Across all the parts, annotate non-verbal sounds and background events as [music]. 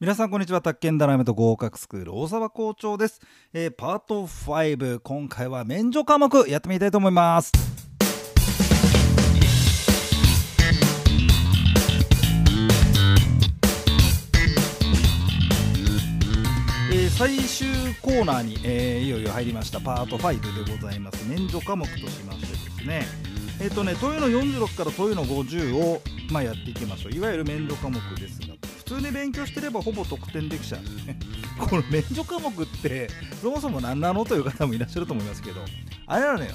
皆さんこんにちは宅建ダラメと合格スクール大沢校長です、えーパート5今回は免除科目やってみたいと思います。えー最終コーナーに、えーいよいよ入りましたパート5でございます。免除科目としましてですね。えっ、とね問いの46から問いの50を、まあ、やっていきましょう。いわゆる免除科目ですが普通に勉強してればほぼ得点できちゃうんですねこの免除科目ってそもそも何なのという方もいらっしゃると思いますけどあれなのよ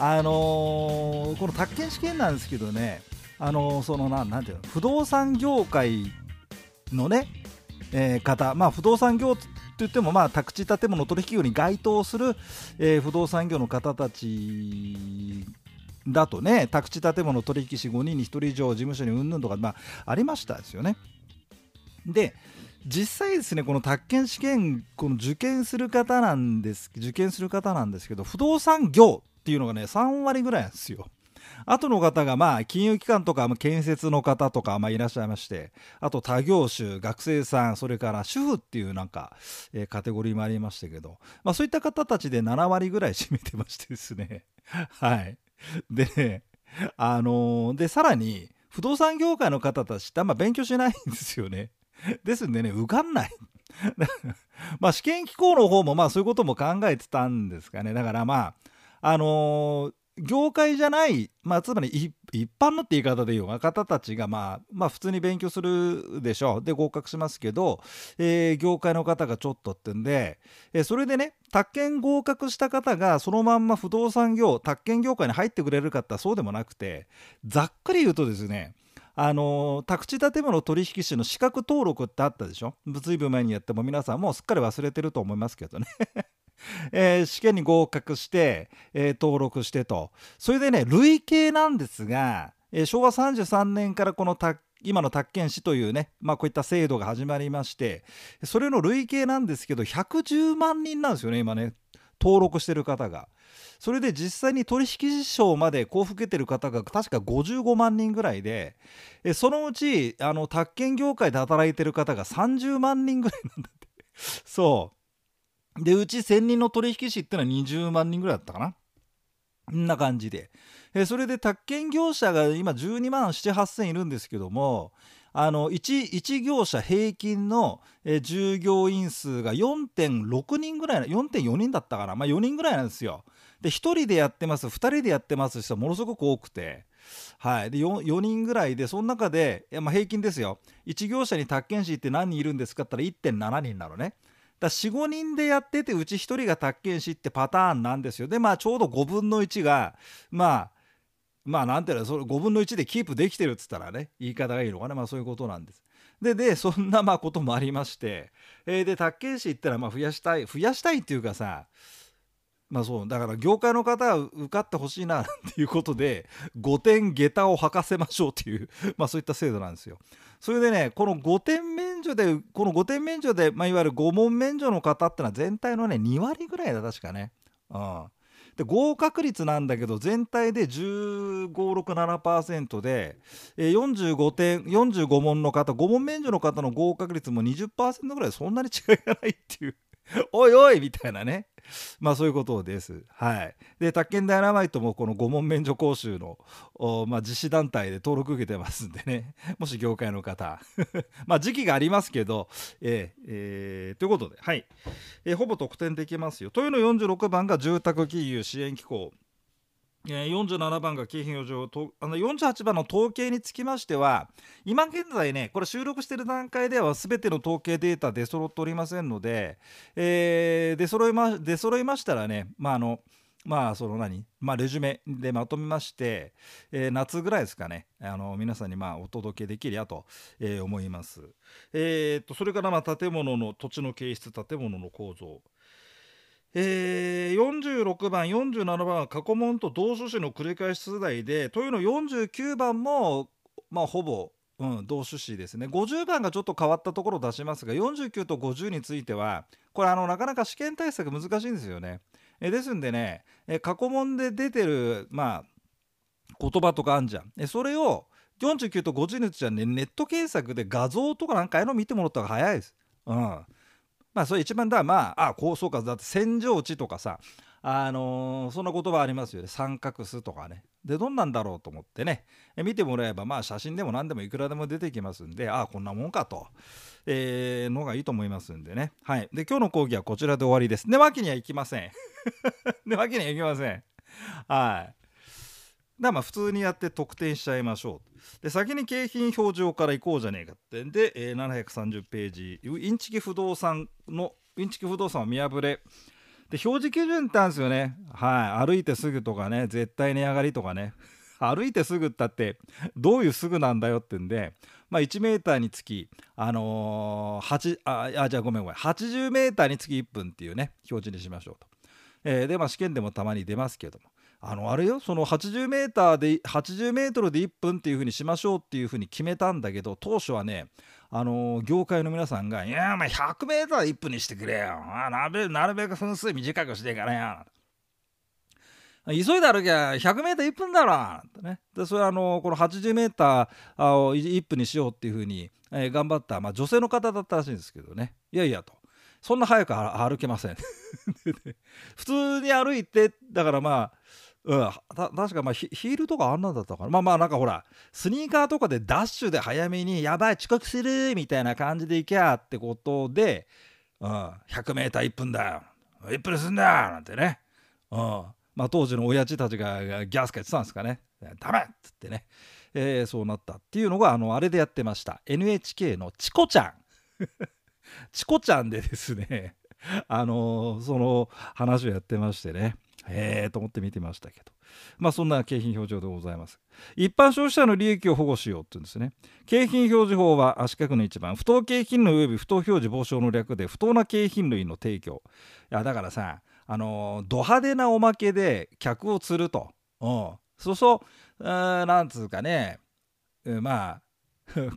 あのーこの宅建試験なんですけどねあのーそのななんていうの不動産業界のね、えー方まあ不動産業といってもまあ宅地建物取引業に該当する、えー不動産業の方たちだとね宅地建物取引士5人に1人以上事務所にうんぬんとか、まあ、ありましたですよね。で実際ですねこの宅建試験この受験する方なんです受験する方なんですけど不動産業っていうのがね3割ぐらいなんですよ。あとの方がまあ金融機関とかま建設の方とかまあいらっしゃいましてあと他業種学生さんそれから主婦っていうなんか、えカテゴリーもありましたけど、まあ、そういった方たちで7割ぐらい占めてましてですね。[laughs] はい。であのーでさらに不動産業界の方たちってあんま勉強しないんですよね。[laughs] ですんでね受かんない。[laughs] まあ試験機構の方もまあそういうことも考えてたんですかね。だからまああのー業界じゃない、まあ、つまり一般のって言い方で言う方たちが、まあ、まあ普通に勉強するでしょう。で合格しますけど、えー業界の方がちょっとってんで、えーそれでね宅建合格した方がそのまんま不動産業宅建業界に入ってくれるかってそうでもなくてざっくり言うとですねあの宅地建物取引士の資格登録ってあったでしょ？ずいぶん前にやっても皆さんもうすっかり忘れてると思いますけどね。[laughs] えー試験に合格して、えー登録してと。それでね累計なんですが、えー昭和33年からこの今の宅建士というね、まあ、こういった制度が始まりましてそれの累計なんですけど110万人なんですよね今ね。登録してる方が。それで実際に取引証まで交付受けてる方が確か55万人ぐらいでそのうちあの宅建業界で働いてる方が30万人ぐらいなんだって。[laughs] そう。でうち1000人の取引士ってのは20万人ぐらいだったかな。こんな感じで。えそれで宅建業者が今12万78000いるんですけどもあの 1, 1業者平均のえ従業員数が4.6人ぐらい4.4人だったかな、まあ、4人ぐらいなんですよ。で1人でやってます2人でやってます人はものすごく多くて、はい、で 4, 4人ぐらいでその中で、まあ平均ですよ1業者に宅建士って何人いるんですかって言ったら1.7人なのね。だ45人でやっててうち1人が宅建士ってパターンなんですよ。でまあちょうど5分の1がまあまあなんていうのそれ5分の1でキープできてるっつったらね言い方がいいのかなまあそういうことなんです。ででそんなまあこともありまして、えーで宅建士ってのはまあ増やしたい増やしたいっていうかさまあそうだから業界の方は受かってほしいなっていうことで5点下駄を履かせましょうっていうまあそういった制度なんですよ。それでねこの5点免除でこの5点免除で、まあ、いわゆる5問免除の方ってのは全体のね2割ぐらいだ確かね。うんで合格率なんだけど全体で1567%で、えー45点45問の方5問免除の方の合格率も20%ぐらいそんなに違いがないっていう。[laughs] おいおいみたいなね。[laughs] まあそういうことです。はい、で宅建ダイナマイトもこの5問免除講習の、まあ、実施団体で登録受けてますんでね。[laughs] もし業界の方。[laughs] まあ時期がありますけど、えーえーということで、はい。えーほぼ得点できますよ。というの46番が住宅金融支援機構。47番が景品余剰とあの48番の統計につきましては今現在ねこれ収録している段階では全ての統計データ出揃っておりませんので、えー出揃いま出揃いましたらねまああのまあその何、まあ、レジュメでまとめまして、えー夏ぐらいですかねあの皆さんにまあお届けできりゃと、えー思います。えー、とそれからまあ建物の土地の形質建物の構造えー、46番47番は過去問と同種子の繰り返し出題でというの49番もまあほぼ、うん、同種子ですね50番がちょっと変わったところを出しますが49と50についてはこれあのなかなか試験対策難しいんですよね。えですんでねえ過去問で出てるまあ言葉とかあんじゃん。えそれを49と50日はねネット検索で画像とかなんかああいうの見てもらった方が早いです。うん。まあそれ一番だまああこうそうかだって扇状地とかさあのー、そんな言葉ありますよね。三角巣とかね。でどんなんだろうと思ってね。見てもらえばまあ写真でも何でもいくらでも出てきますんでああこんなもんかと、えー、のがいいと思いますんでね。はい。で今日の講義はこちらで終わりです。寝巻きには行きません。[laughs] 寝巻きには行きません。はい。だまあ普通にやって得点しちゃいましょう。で先に景品表示から行こうじゃねえかってんで、えー、730ページインチキ不動産のインチキ不動産を見破れ。で表示基準ってあるんですよね。はい。歩いてすぐとかね絶対値上がりとかね。歩いてすぐったってどういうすぐなんだよってんで、まあ、1メーターにつき、あのー、8ああじゃあごめんごめん。80メーターにつき1分っていうね表示にしましょうと。えー、でまあ試験でもたまに出ますけども。あのあれよその80メーターで80メートルで1分っていう風にしましょうっていう風に決めたんだけど当初はねあの、業界の皆さんが「いやお前100メーターで1分にしてくれよ。あなるべなるべく分数短くしていかねよ」急いで歩きゃ100メーター1分だろ。ってね。でそれはあのこの80メーターを1分にしようっていう風に、えー、頑張った、まあ、女性の方だったらしいんですけどね。いやいやと。そんな早く歩けません。[laughs] 普通に歩いてだからまあうん、確かまあヒールとかあんなんだったかな。まあまあなんかほらスニーカーとかでダッシュで早めにやばい遅刻するみたいな感じで行きゃってことで、うん、100m1 分だよ。1分すんだよなんてね、うん。まあ、当時の親父たちがギャスか言ってたんですかね。ダメっつってね、えー、そうなったっていうのがあのあれでやってました。NHK の「チコちゃん」チコちゃんでですねあのー、その話をやってましてね。へえと思って見てましたけど。まあそんな景品表示法でございます。一般消費者の利益を保護しようって言うんですね。景品表示法は足利の一番不当景品類及び不当表示防止の略で不当な景品類の提供。いやだからさあの、ド派手なおまけで客を釣ると、うん、そうそう。なんつうかね、うん、まあ [laughs]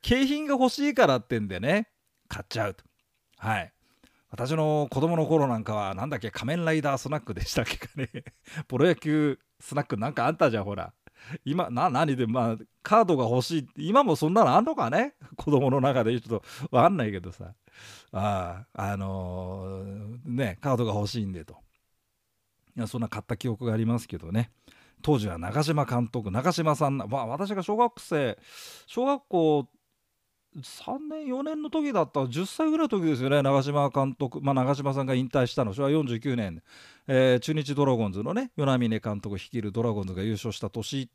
景品が欲しいからってんでね。買っちゃうと。はい。私の子供の頃なんかはなんだっけ仮面ライダースナックでしたっけかね。[laughs] プロ野球スナックなんかあったじゃんほら。今な何でまあカードが欲しい今もそんなのあんのかね？[laughs] 子供の中でちょっと分かんないけどさ。ああのー、ねカードが欲しいんでと。いやそんな買った記憶がありますけどね。当時は長嶋監督長嶋さん、まあ、私が小学生小学校3年4年の時だったら10歳ぐらいの時ですよね。長嶋監督、まあ、長嶋さんが引退したの。昭和49年、えー、中日ドラゴンズのね与那嶺監督率いるドラゴンズが優勝した年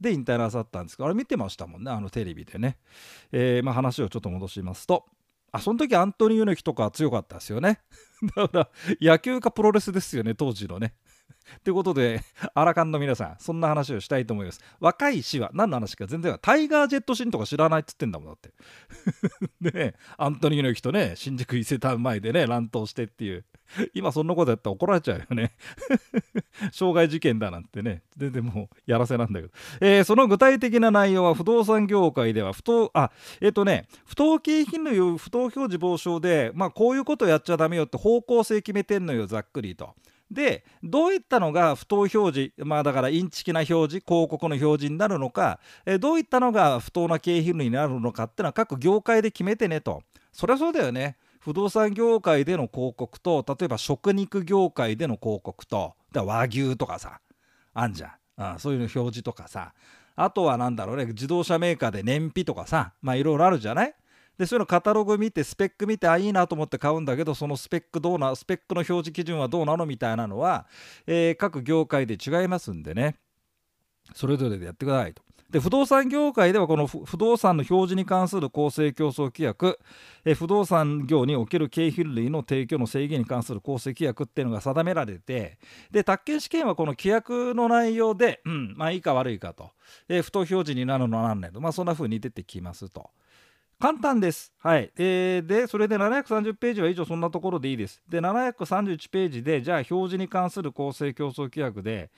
で引退なさったんですけどあれ見てましたもんねあのテレビでね、えー、まあ、話をちょっと戻しますと。あその時アントニオ猪木とか強かったですよね。[laughs] だから野球かプロレスですよね当時のね。[laughs] ということで、アラカンの皆さん、そんな話をしたいと思います。若い詩は何の話か全然タイガージェットシーンとか知らないっつってんだもんだって。[laughs] ねアントニー猪木とね、新宿伊勢丹前でね、乱闘してっていう。今そんなことやったら怒られちゃうよね。[laughs] 傷害事件だなんてね、全然もうやらせなんだけど。えー、その具体的な内容は不動産業界では不当、あ、えっ、ー、とね、不当景品の不当表示防止で、まあこういうことやっちゃダメよって方向性決めてんのよ、ざっくりと。でどういったのが不当表示まあだからインチキな表示広告の表示になるのか、えどういったのが不当な景品類になるのかっていうのは各業界で決めてねと。そりゃそうだよね。不動産業界での広告と例えば食肉業界での広告と。和牛とかさあんじゃん、あそういうの表示とかさ。あとは何だろうね自動車メーカーで燃費とかさまあいろいろあるじゃない？でそういうのカタログ見てスペック見てあいいなと思って買うんだけどそのスペックどうなスペックの表示基準はどうなのみたいなのは、えー、各業界で違いますんでねそれぞれでやってくださいと。で不動産業界ではこの不動産の表示に関する公正競争規約え不動産業における景品類の提供の制限に関する公正規約っていうのが定められてで宅建試験はこの規約の内容で、うん、まあいいか悪いかと、え不当表示になるのは何年と、まあ、そんな風に出てきますと。簡単です。はい。えー、で、それで730ページは以上そんなところでいいです。で、731ページで、じゃあ表示に関する公正競争規約で、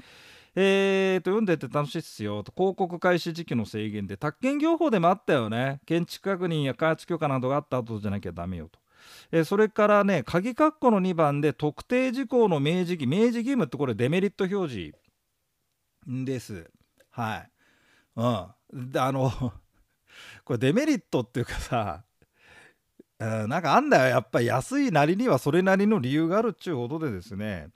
えーと、読んでて楽しいっすよと。広告開始時期の制限で、宅建業法でもあったよね。建築確認や開発許可などがあった後じゃなきゃダメよと。えー、それからね、鍵括弧の2番で、特定事項の明示義、明示義務ってこれデメリット表示です。はい。うん、であのこれデメリットっていうかさ、なんかあんだよ。やっぱり安いなりにはそれなりの理由があるっちゅうことでですね。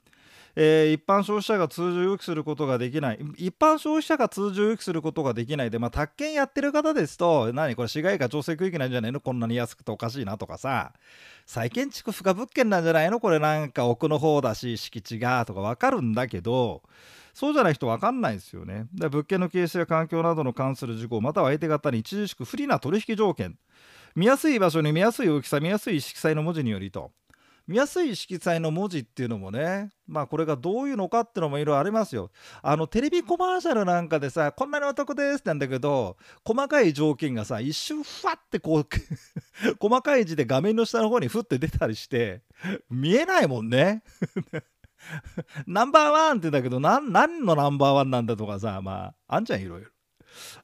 えー、一般消費者が通常予期することができない。一般消費者が通常予期することができない。で、まあ、宅建やってる方ですと何これ市街化調整区域なんじゃないの？こんなに安くておかしいなとかさ。再建築不可物件なんじゃないの？これなんか奥の方だし敷地がとか分かるんだけどそうじゃない人分かんないですよね。で物件の形成や環境などの関する事項または相手方に著しく不利な取引条件見やすい場所に見やすい大きさ見やすい色彩の文字によりと見やすい色彩の文字っていうのもねまあこれがどういうのかっていうのもいろいろありますよ。あのテレビコマーシャルなんかでさこんなにお得ですなんだけど細かい条件がさ一瞬ふわってこう [laughs] 細かい字で画面の下の方にふって出たりして見えないもんね。[laughs] ナンバーワンって言うんだけど何のナンバーワンなんだとかさまああんちゃんいろいろ。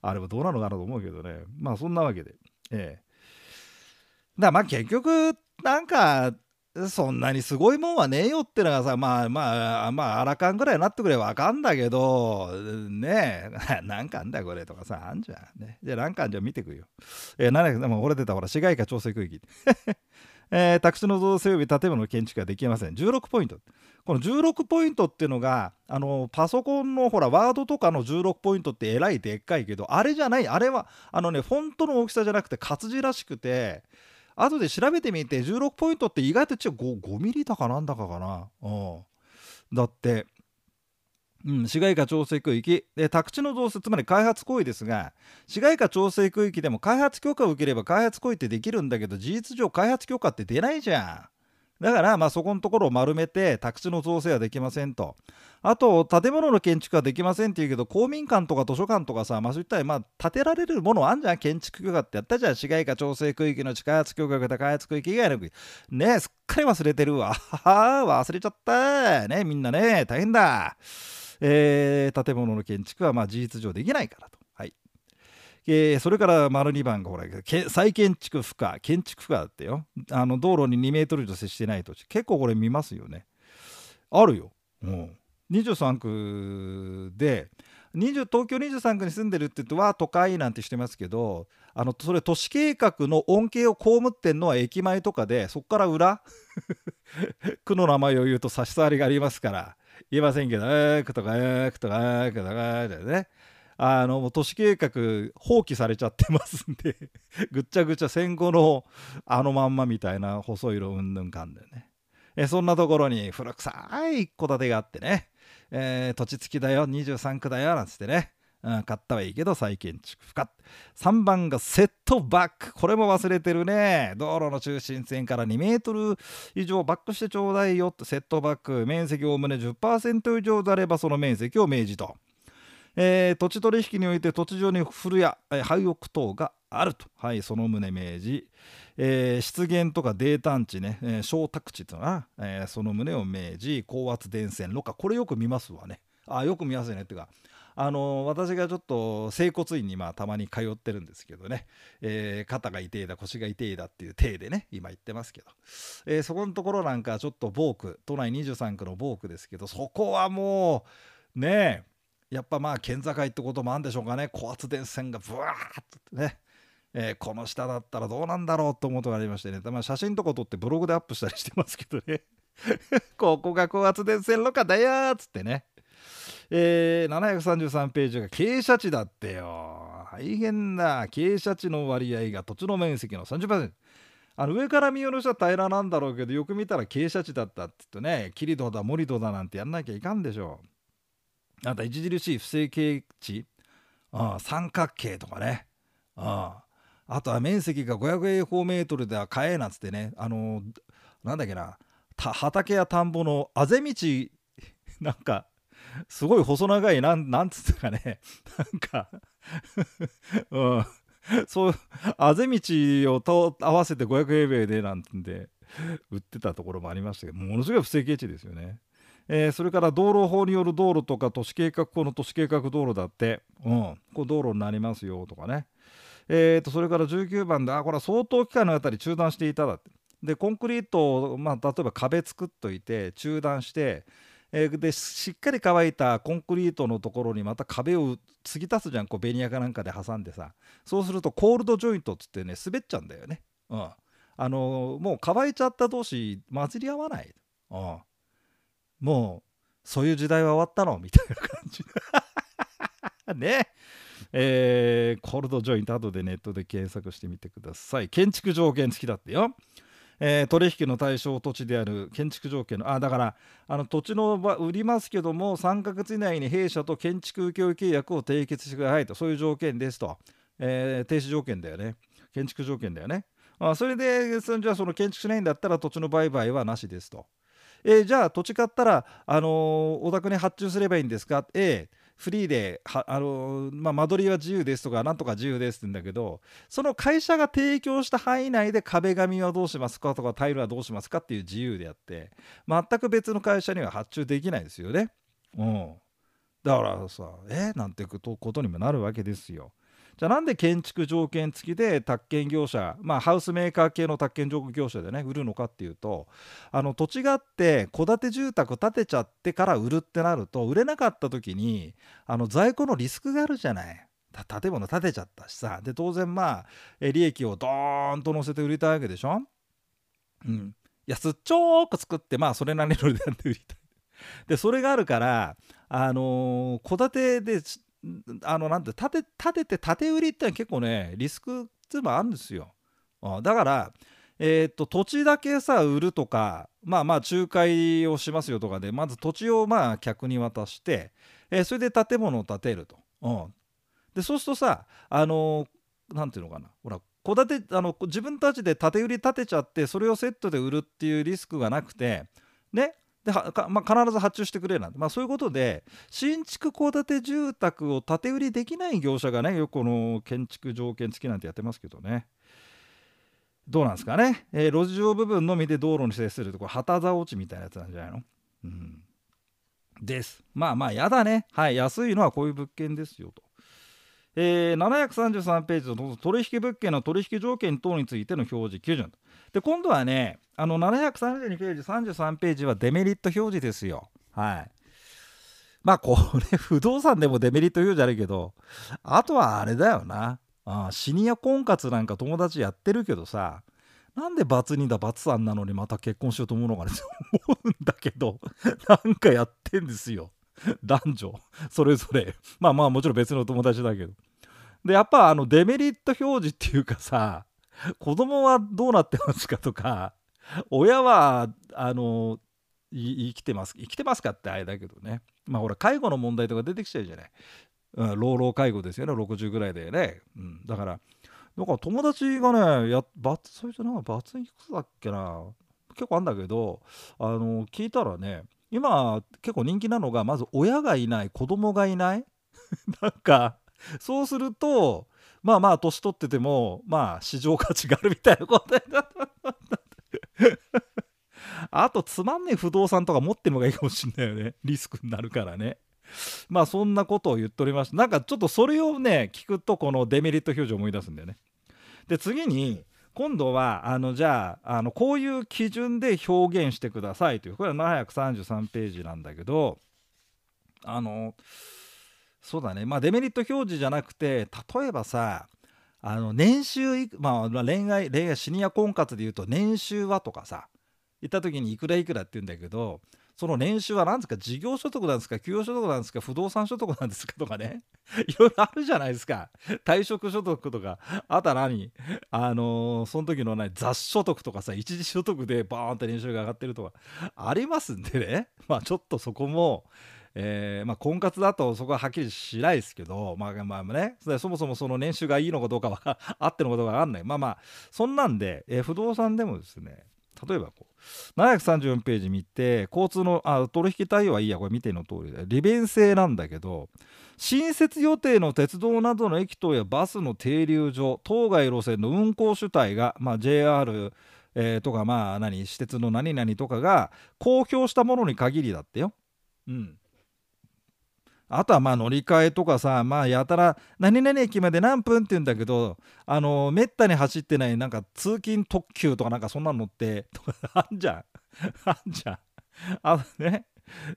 あれもどうなのかなと思うけどねまあそんなわけで。ええ。だまあ結局なんかそんなにすごいもんはねえよってのがさまあまあまああらかんぐらいになってくればあかんだけどねえ [laughs] なんかあんだこれとかさあんじゃんねじゃあなんかあんじゃん見てくよえー、何でも俺出たほら市街化調整区域 [laughs] えー、宅地の造成及び建物の建築ができません16ポイントこの16ポイントっていうのがあのパソコンのほらワードとかの16ポイントってえらいでっかいけどあれじゃないあれはあのねフォントの大きさじゃなくて活字らしくて後で調べてみて16ポイントって意外とちょ 5, 5ミリだかなんだかかな。う、だって、うん、市街化調整区域で宅地の増設つまり開発行為ですが市街化調整区域でも開発許可を受ければ開発行為ってできるんだけど事実上開発許可って出ないじゃん。だからまあそこのところを丸めて宅地の造成はできませんと。あと建物の建築はできませんって言うけど公民館とか図書館とかさ、まあ、そういったまあ建てられるものあんじゃん建築許可ってやったじゃん市街化調整区域の地下圧許可型開発区域以外の区域ねすっかり忘れてるわはは忘れちゃったねみんなね大変だえー、建物の建築はまあ事実上できないからと。えー、それから丸2番がほら再建築不可建築不可だってよ。あの道路に2メートル以上接してない土地。結構これ見ますよね。あるよ、うん、23区で20東京23区に住んでるって言うとは都会なんてしてますけどあのそれ都市計画の恩恵を被ってんのは駅前とかでそこから裏 [laughs] 区の名前を言うと差し障りがありますから言えませんけど「えーく」とか「えーく」とか「えーく」とかでね。あの都市計画放棄されちゃってますんでぐっちゃぐちゃ戦後のあのまんまみたいな細い色うんぬんかんでね。えそんなところに古臭い一戸建てがあってね。えー、土地付きだよ23区だよなんつってね、うん、買ったはいいけど再建築不可。3番がセットバック。これも忘れてるね。道路の中心線から2メートル以上バックしてちょうだいよって。セットバック。面積おおむね10%以上であればその面積を明示と、えー、土地取引において土地上に古や廃屋等があると。はいその旨明示。えー、湿原とか泥炭地ね、えー、小宅地っていうのは、えー、その旨を明示。高圧電線ろ過。これよく見ますわね。あよく見ますよね。っていうかあの私がちょっと整骨院にまあたまに通ってるんですけどね、えー、肩が痛いだ腰が痛いだっていう体でね今言ってますけど、えー、そこのところなんかちょっとボーク都内23区のボークですけどそこはもうねえやっぱまあ県境ってこともあるんでしょうかね。高圧電線がブワーッとね。えー、この下だったらどうなんだろうと思うとがありましてね、まあ、写真とか撮ってブログでアップしたりしてますけどね。[laughs] ここが高圧電線路下だよっつってね、えー、733ページが傾斜地だってよ。大変だ。傾斜地の割合が土地の面積の30%あの上から見下ろしたら平らなんだろうけどよく見たら傾斜地だったって言ってね。霧戸だ森戸だなんてやんなきゃいかんでしょう。あと著しい不正形地あ三角形とかね。ああ。とは面積が500平方メートルでは買えなんつってね。あのなんだっけな。畑や田んぼのあぜ道。[laughs] なんかすごい細長いなんなんつったかね。[laughs] なんか [laughs] うん。そうあぜ道をと合わせて500平米でなんで売ってたところもありましたけどものすごい不正形地ですよね。えー、それから道路法による道路とか都市計画法の都市計画道路だって、うん、こう道路になりますよとかね、えー、とそれから19番であこれは相当期間のあたり中断していただって。でコンクリートを、まあ、例えば壁作っといて中断して、えー、でしっかり乾いたコンクリートのところにまた壁を継ぎ足すじゃん。こうベニヤかなんかで挟んでさ。そうするとコールドジョイントっつってね滑っちゃうんだよね。うん、あのー、もう乾いちゃった同士混じり合わない。うん、もうそういう時代は終わったの？みたいな感じ。[laughs] ね。えー、コールドジョイント後でネットで検索してみてください。建築条件付きだってよ。えー、取引の対象土地である建築条件のあだからあの土地の売りますけども3ヶ月以内に弊社と建築請負契約を締結してくださいと。そういう条件ですと、えー、停止条件だよね。建築条件だよね。あそれでそじゃあその建築しないんだったら土地の売買はなしですと、えー、じゃあ土地買ったら、あのー、お宅に発注すればいいんですか？ええフリーではあの、まあ、間取りは自由ですとかなんとか自由ですって言うんだけどその会社が提供した範囲内で壁紙はどうしますか？とかタイルはどうしますか？っていう自由であって全く別の会社には発注できないですよね。うん、だからさえなんてことにもなるわけですよ。じゃあなんで建築条件付きで宅建業者、まあ、ハウスメーカー系の宅建業者でね売るのかっていうとあの土地があって戸建て住宅建てちゃってから売るってなると売れなかった時にあの在庫のリスクがあるじゃない。建物建てちゃったしさ。で当然まあ利益をドーンと乗せて売りたいわけでしょ。うん。いやすっちょーく作ってまあそれなりの値段で売りたい。でそれがあるからあの戸、建てであのなんて立て立てて縦売りってのは結構ねリスクっていうのもあるんですよ。だから、えー、っと土地だけさ売るとかまあまあ仲介をしますよとかでまず土地をまあ客に渡して、えー、それで建物を建てると。うん、でそうするとさあの何、て言うのかなほら戸建てあの自分たちで建て売り建てちゃってそれをセットで売るっていうリスクがなくてねでまあ、必ず発注してくれなんて、まあ、そういうことで新築戸建て住宅を建て売りできない業者がねよくこの建築条件付きなんてやってますけどね。どうなんですかね、えー、路上部分のみで道路に接するとこれ旗座落ちみたいなやつなんじゃないの？うん。です。まあまあやだね。はい安いのはこういう物件ですよと。えー、733ページの取引物件の取引条件等についての表示基準で今度はねあの732ページ33ページはデメリット表示ですよ。はい。まあこれ [laughs] 不動産でもデメリット表示あるけどあとはあれだよな。あシニア婚活なんか友達やってるけどさなんでバツ2だバツ3なのにまた結婚しようと思うのかね思うんだけどなんかやってんですよ。[laughs] 男女それぞれ。まあまあもちろん別の友達だけど。でやっぱあのデメリット表示っていうかさ子供はどうなってますかとか親はあの生きてます生きてますかってあれだけどね。まあほら介護の問題とか出てきちゃうじゃない、うん、老老介護ですよね。60ぐらいでね、うん、だからだから友達がねやバツそれじゃなんかバツいくつだっけな。結構あんだけどあの聞いたらね今結構人気なのがまず親がいない子供がいない。[laughs] なんかそうするとまあまあ年取っててもまあ市場価値があるみたいなことになっ [laughs] あとつまんねえ不動産とか持ってるのがいいかもしんないよね。リスクになるからね。まあそんなことを言っておりましたなんかちょっとそれをね聞くとこのデメリット表示を思い出すんだよね。で次に今度はあのじゃああのこういう基準で表現してくださいというこれは733ページなんだけどあのそうだね。まあデメリット表示じゃなくて例えばさあの年収まあ恋愛恋愛シニア婚活でいうと年収はとかさ言った時にいくらいくらって言うんだけどその年収は何ですか事業所得なんですか給与所得なんですか不動産所得なんですかとかね。[laughs] いろいろあるじゃないですか。退職所得とか。あとは何？あのー、その時の、ね、雑所得とかさ一時所得でバーンって年収が上がってるとか。ありますんでね。[laughs] まあちょっとそこもえー、まあ、婚活だとそこははっきりしないですけど、まあまあね、そもそもその年収がいいのかどうかは [laughs] あってのかどうか分かんない。まあまあ、そんなんで、えー、不動産でもですね、例えばこう734ページ見て交通のあ取引対応はいいやこれ見ての通りで利便性なんだけど新設予定の鉄道などの駅等やバスの停留所当該路線の運行主体が、まあ、JR えー、とかまあ何私鉄の何々とかが公表したものに限りだってよ。うん。あとはまあ乗り換えとかさまあやたら何々駅まで何分って言うんだけどあのめったに走ってないなんか通勤特急とかなんかそんなの乗ってとかあんじゃん。あんじゃん。あのね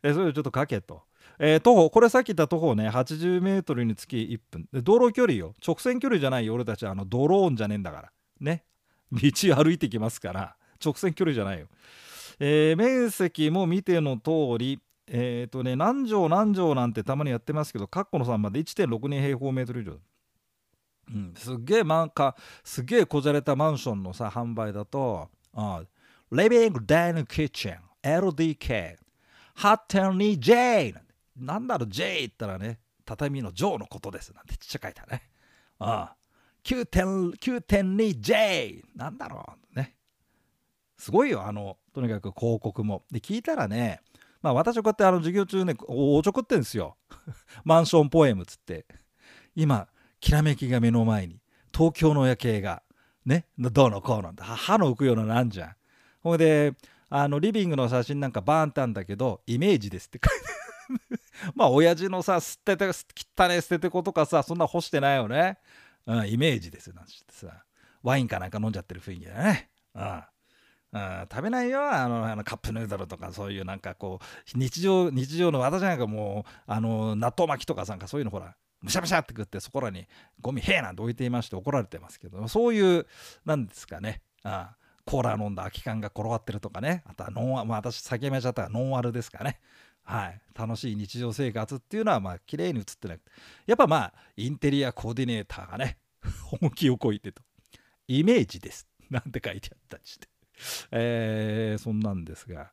えそれをちょっと書けと。えー、徒歩これさっき言った徒歩ね 80m につき1分。で道路距離よ。直線距離じゃないよ俺たちあのドローンじゃねえんだから。ね。道歩いてきますから。直線距離じゃないよ、えー、面積も見ての通りえっ、ー、とね何畳何畳なんてたまにやってますけどカッコの3まで1.62平方メートル以上。うん、すっげえなんかすげえこじゃれたマンションのさ販売だと、あリビングダイニングキッチン LDK 8.2 J なんだろう J 言ったらね畳のジョーのことです。なんてちっちゃ書いたね。ああ 9.2J なんだろうね。すごいよあのとにかく広告も。で聞いたらねまあ私はこうやってあの授業中ねおちょくってんですよ。[laughs] マンションポエムつって。今きらめきが目の前に東京の夜景がねどうのこうの歯の浮くようななんじゃん。ほいであのリビングの写真なんかバーンってあんだけどイメージですって。書いてまあ親父のさ捨てて汚ね捨てて子とかさそんな干してないよね、うん、イメージですよなんてさ。ワインかなんか飲んじゃってる雰囲気だね。うん。うん、食べないよあのあのカップヌードルとかそういうなんかこう日常日常の私なんかもうあの納豆巻きとかなんかそういうのほらむしゃむしゃって食ってそこらにゴミへえなんて置いていまして怒られてますけどそういうなんですかねあコーラ飲んだ空き缶が転がってるとかねあとはノンアル、まあ、私酒やめちゃったらノンアルですかね。はい、楽しい日常生活っていうのはまあ綺麗に映ってなくて。やっぱまあインテリアコーディネーターがね本気をこいてと。イメージです。なんて書いてあったりして、えー、そんなんですが。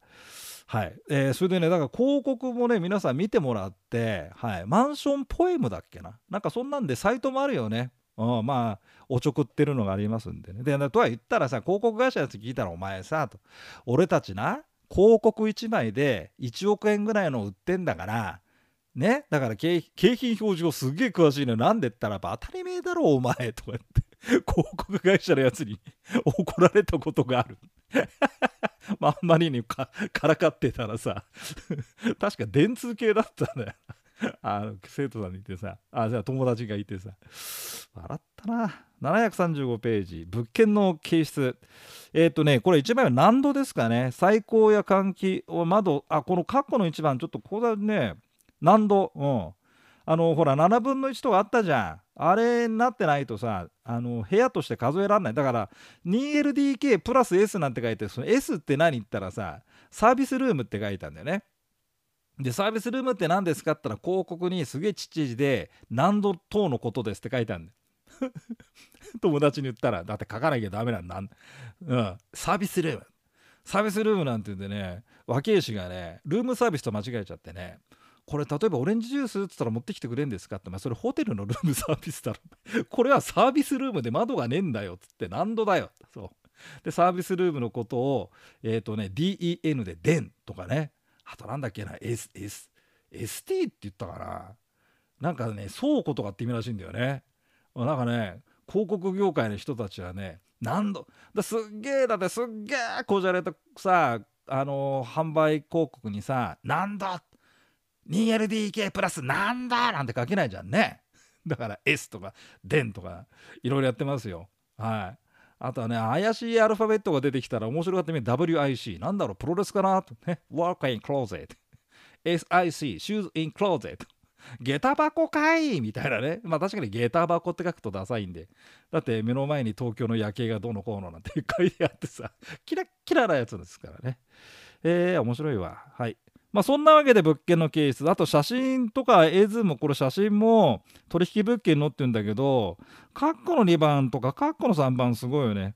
はい、えー、それでねだから広告もね皆さん見てもらって、はい、マンションポエムだっけな？なんかそんなんでサイトもあるよね。うん、まあおちょくってるのがありますんでね。でとは言ったらさ広告会社のやつ聞いたらお前さと。俺たちな広告1枚で1億円ぐらいの売ってんだからね？だから景品表示をすっげえ詳しいのなんでったらば当たり前だろお前とか言って。[laughs] 広告会社のやつに [laughs] 怒られたことがある。[laughs] まあ、あんまりにからかってたらさ確か電通系だったんだよ。あの生徒さんにいてさあじゃあ友達がいてさ笑ったな。735ページ。物件の形質。えっ、とねこれ1枚は何度ですかね。最高や換気窓あこの括弧の1番ちょっとここだね。何度。うん。あのほら7分の1とかあったじゃん。あれになってないとさあの部屋として数えられない。だから 2LDK プラス S なんて書いてその S って何言ったらさサービスルームって書いたんだよね。でサービスルームって何ですかって言ったら広告にすげえちっち字で何度等のことですって書いてあるんだよ。[laughs] 友達に言ったらだって書かなきゃダメなんだ、うん、サービスルーム。サービスルームなんて言うんでね若え氏がねルームサービスと間違えちゃってねこれ例えばオレンジジュースっつったら持ってきてくれるんですかって、まあ、それホテルのルームサービスだろ。[laughs] これはサービスルームで窓がねえんだよっつって何度だよ。そう。でサービスルームのことをえっ、ー、とね DEN で「デン」とかね。あとなんだっけな S S ST って言ったかな。なんかね倉庫とかって意味らしいんだよね。なんかね広告業界の人たちはね何度だすっげえだってすっげえこじゃれたさあの、販売広告にさ「なんだ 2LDK プラスなんだ!」なんて書けないじゃんねだから S とか「デン」とかいろいろやってますよはいあとはね怪しいアルファベットが出てきたら面白かったね WIC なんだろうプロレスかなとね Work in Closet SIC Shoes in Closet 下駄箱かいみたいなね。まあ確かに下駄箱って書くとダサいんで。だって目の前に東京の夜景がどうのこうのなんて書いてあってさ、キラッキラなやつですからね。えー、面白いわ。はい。まあそんなわけで物件のケース。あと写真とか絵図も、これ写真も取引物件載ってるんだけど、カッコの2番とかカッコの3番すごいよね。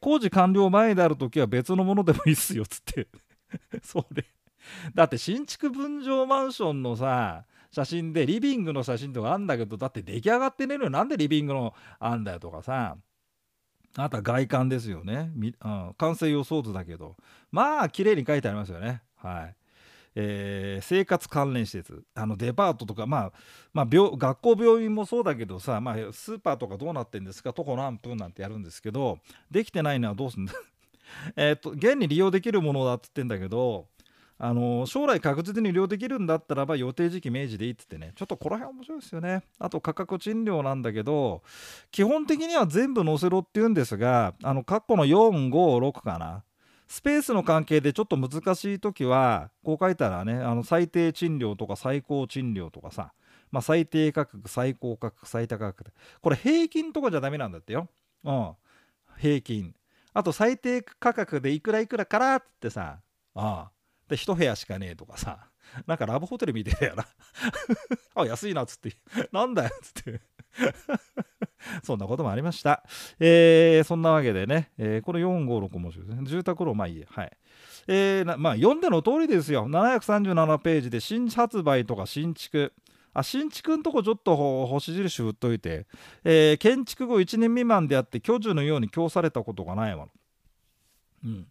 工事完了前である時は別のものでもいいっすよっ、つって。[laughs] それ。だって新築分譲マンションのさ、写真でリビングの写真とかあんだけどだって出来上がってねえのよなんでリビングのあんだよとかさあとは外観ですよね、うん、完成予想図だけどまあ綺麗に書いてありますよねはいえー、生活関連施設あのデパートとか、まあまあ病、学校病院もそうだけどさ、まあ、スーパーとかどうなってんですか徒歩何分なんてやるんですけどできてないのはどうすんだ？[laughs] えっと現に利用できるものだっつってんだけどあの将来確実に利用できるんだったらば予定時期明示でいいってってね。ちょっとこの辺面白いですよね。あと価格賃料なんだけど基本的には全部載せろって言うんですがあの括弧の456かな。スペースの関係でちょっと難しい時はこう書いたらねあの最低賃料とか最高賃料とかさ、まあ、最低価格最高価格最高価格これ平均とかじゃダメなんだってよ。うん、平均。あと最低価格でいくらいくらからっつってさああで1部屋しかねえとかさなんかラブホテルみたいだよな [laughs] あ安いなっつってなんだよっつって [laughs] そんなこともありました。えー、そんなわけでね、えー、これ456面白いですね。住宅ローン、まあいいや。はい。えー、まあ読んでの通りですよ。737ページで新発売とか新築。あ新築のとこちょっと星印振っといて、えー、建築後1年未満であって居住のように供されたことがないもの。うん。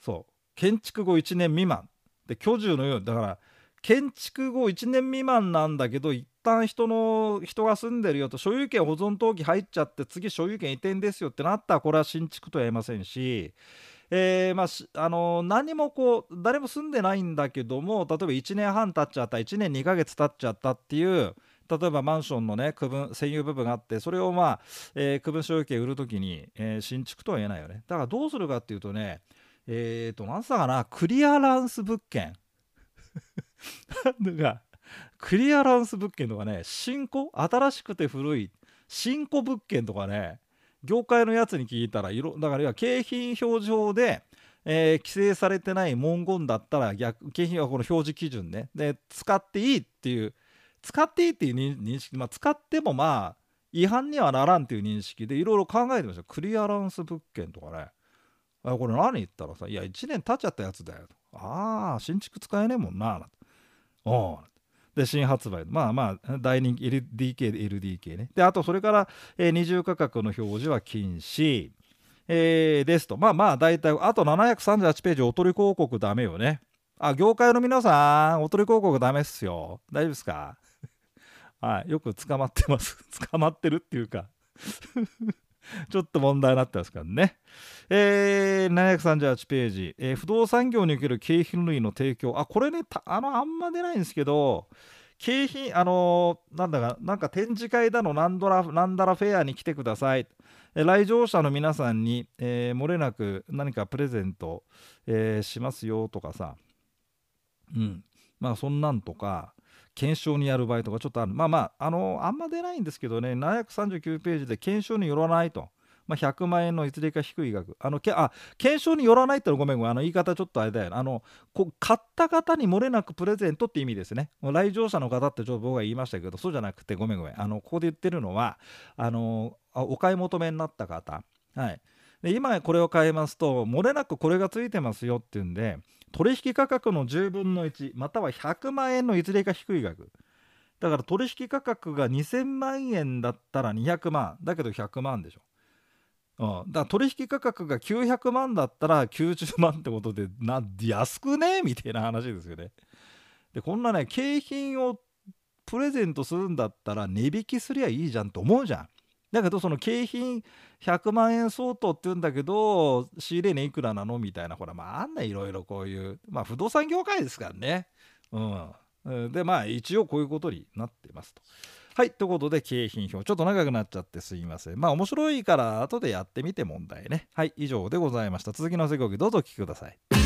そう。建築後1年未満で居住のようにだから建築後1年未満なんだけど旦人の人が住んでるよと所有権保存登記入っちゃって次所有権移転ですよってなったらこれは新築とは言えませんし、えー、まあ、あの何もこう誰も住んでないんだけども例えば1年半経っちゃった1年2ヶ月経っちゃったっていう例えばマンションのね区分占有部分があってそれをまあ、えー、区分所有権売るときに、えー、新築とは言えないよね。だからどうするかっていうとねえっ、ー、と何さかなクリアランス物件。[laughs] がクリアランス物件とかね新古？新しくて古い？新古物件とかね業界のやつに聞いたら色だから景品表示法で、えー、規制されてない文言だったら逆景品はこの表示基準ね。で使っていいっていう使っていいっていう認識、まあ、使ってもまあ違反にはならんっていう認識でいろいろ考えてましたクリアランス物件とかね。あこれ何言ったらさいや1年経っちゃったやつだよああ新築使えねえもんなおで新発売。まあまあ大人気 LDKLDK ね。であとそれから、えー、二重価格の表示は禁止、えー、ですと。まあまあ大体あと738ページおとり広告ダメよね。あ業界の皆さんおとり広告ダメっすよ。大丈夫ですか？[laughs] はい。よく捕まってます。[laughs] 捕まってるっていうか。[laughs] [laughs] ちょっと問題になってますからね。えー、738ページ、えー、不動産業における景品類の提供。あ、これね、あの、あんま出ないんですけど、景品、あのー、なんだか、なんか展示会だの、なんだら、なんだらフェアに来てください。来場者の皆さんに、えー、漏れなく何かプレゼント、えー、しますよとかさ。うん。まあ、そんなんとか、検証にやる場合とかちょっとある。まあまああのあんま出ないんですけどね739ページで検証によらないと。まあ、100万円のいずれか低い額。あのけあ検証によらないってのごめんごめん。あの言い方ちょっとあれだよあのこ買った方に漏れなくプレゼントって意味ですね。来場者の方ってちょっと僕が言いましたけどそうじゃなくてごめんごめん。あのここで言ってるのはあのお買い求めになった方。はい。で今これを変えますと漏れなくこれがついてますよっていうんで取引価格の10分の1または100万円のいずれか低い額。だから取引価格が2000万円だったら200万だけど100万でしょ、うん、だから取引価格が900万だったら90万ってことでな安くねみたいな話ですよね。でこんなね景品をプレゼントするんだったら値引きすりゃいいじゃんと思うじゃん。だけどその景品100万円相当って言うんだけど仕入れ値いくらなの？みたいなほらまああんないろいろこういうまあ不動産業界ですからね。うん。でまあ一応こういうことになってますと。はいということで景品表。ちょっと長くなっちゃってすいません。まあ面白いから後でやってみて問題ね。はい以上でございました。続きの説明どうぞお聞きください。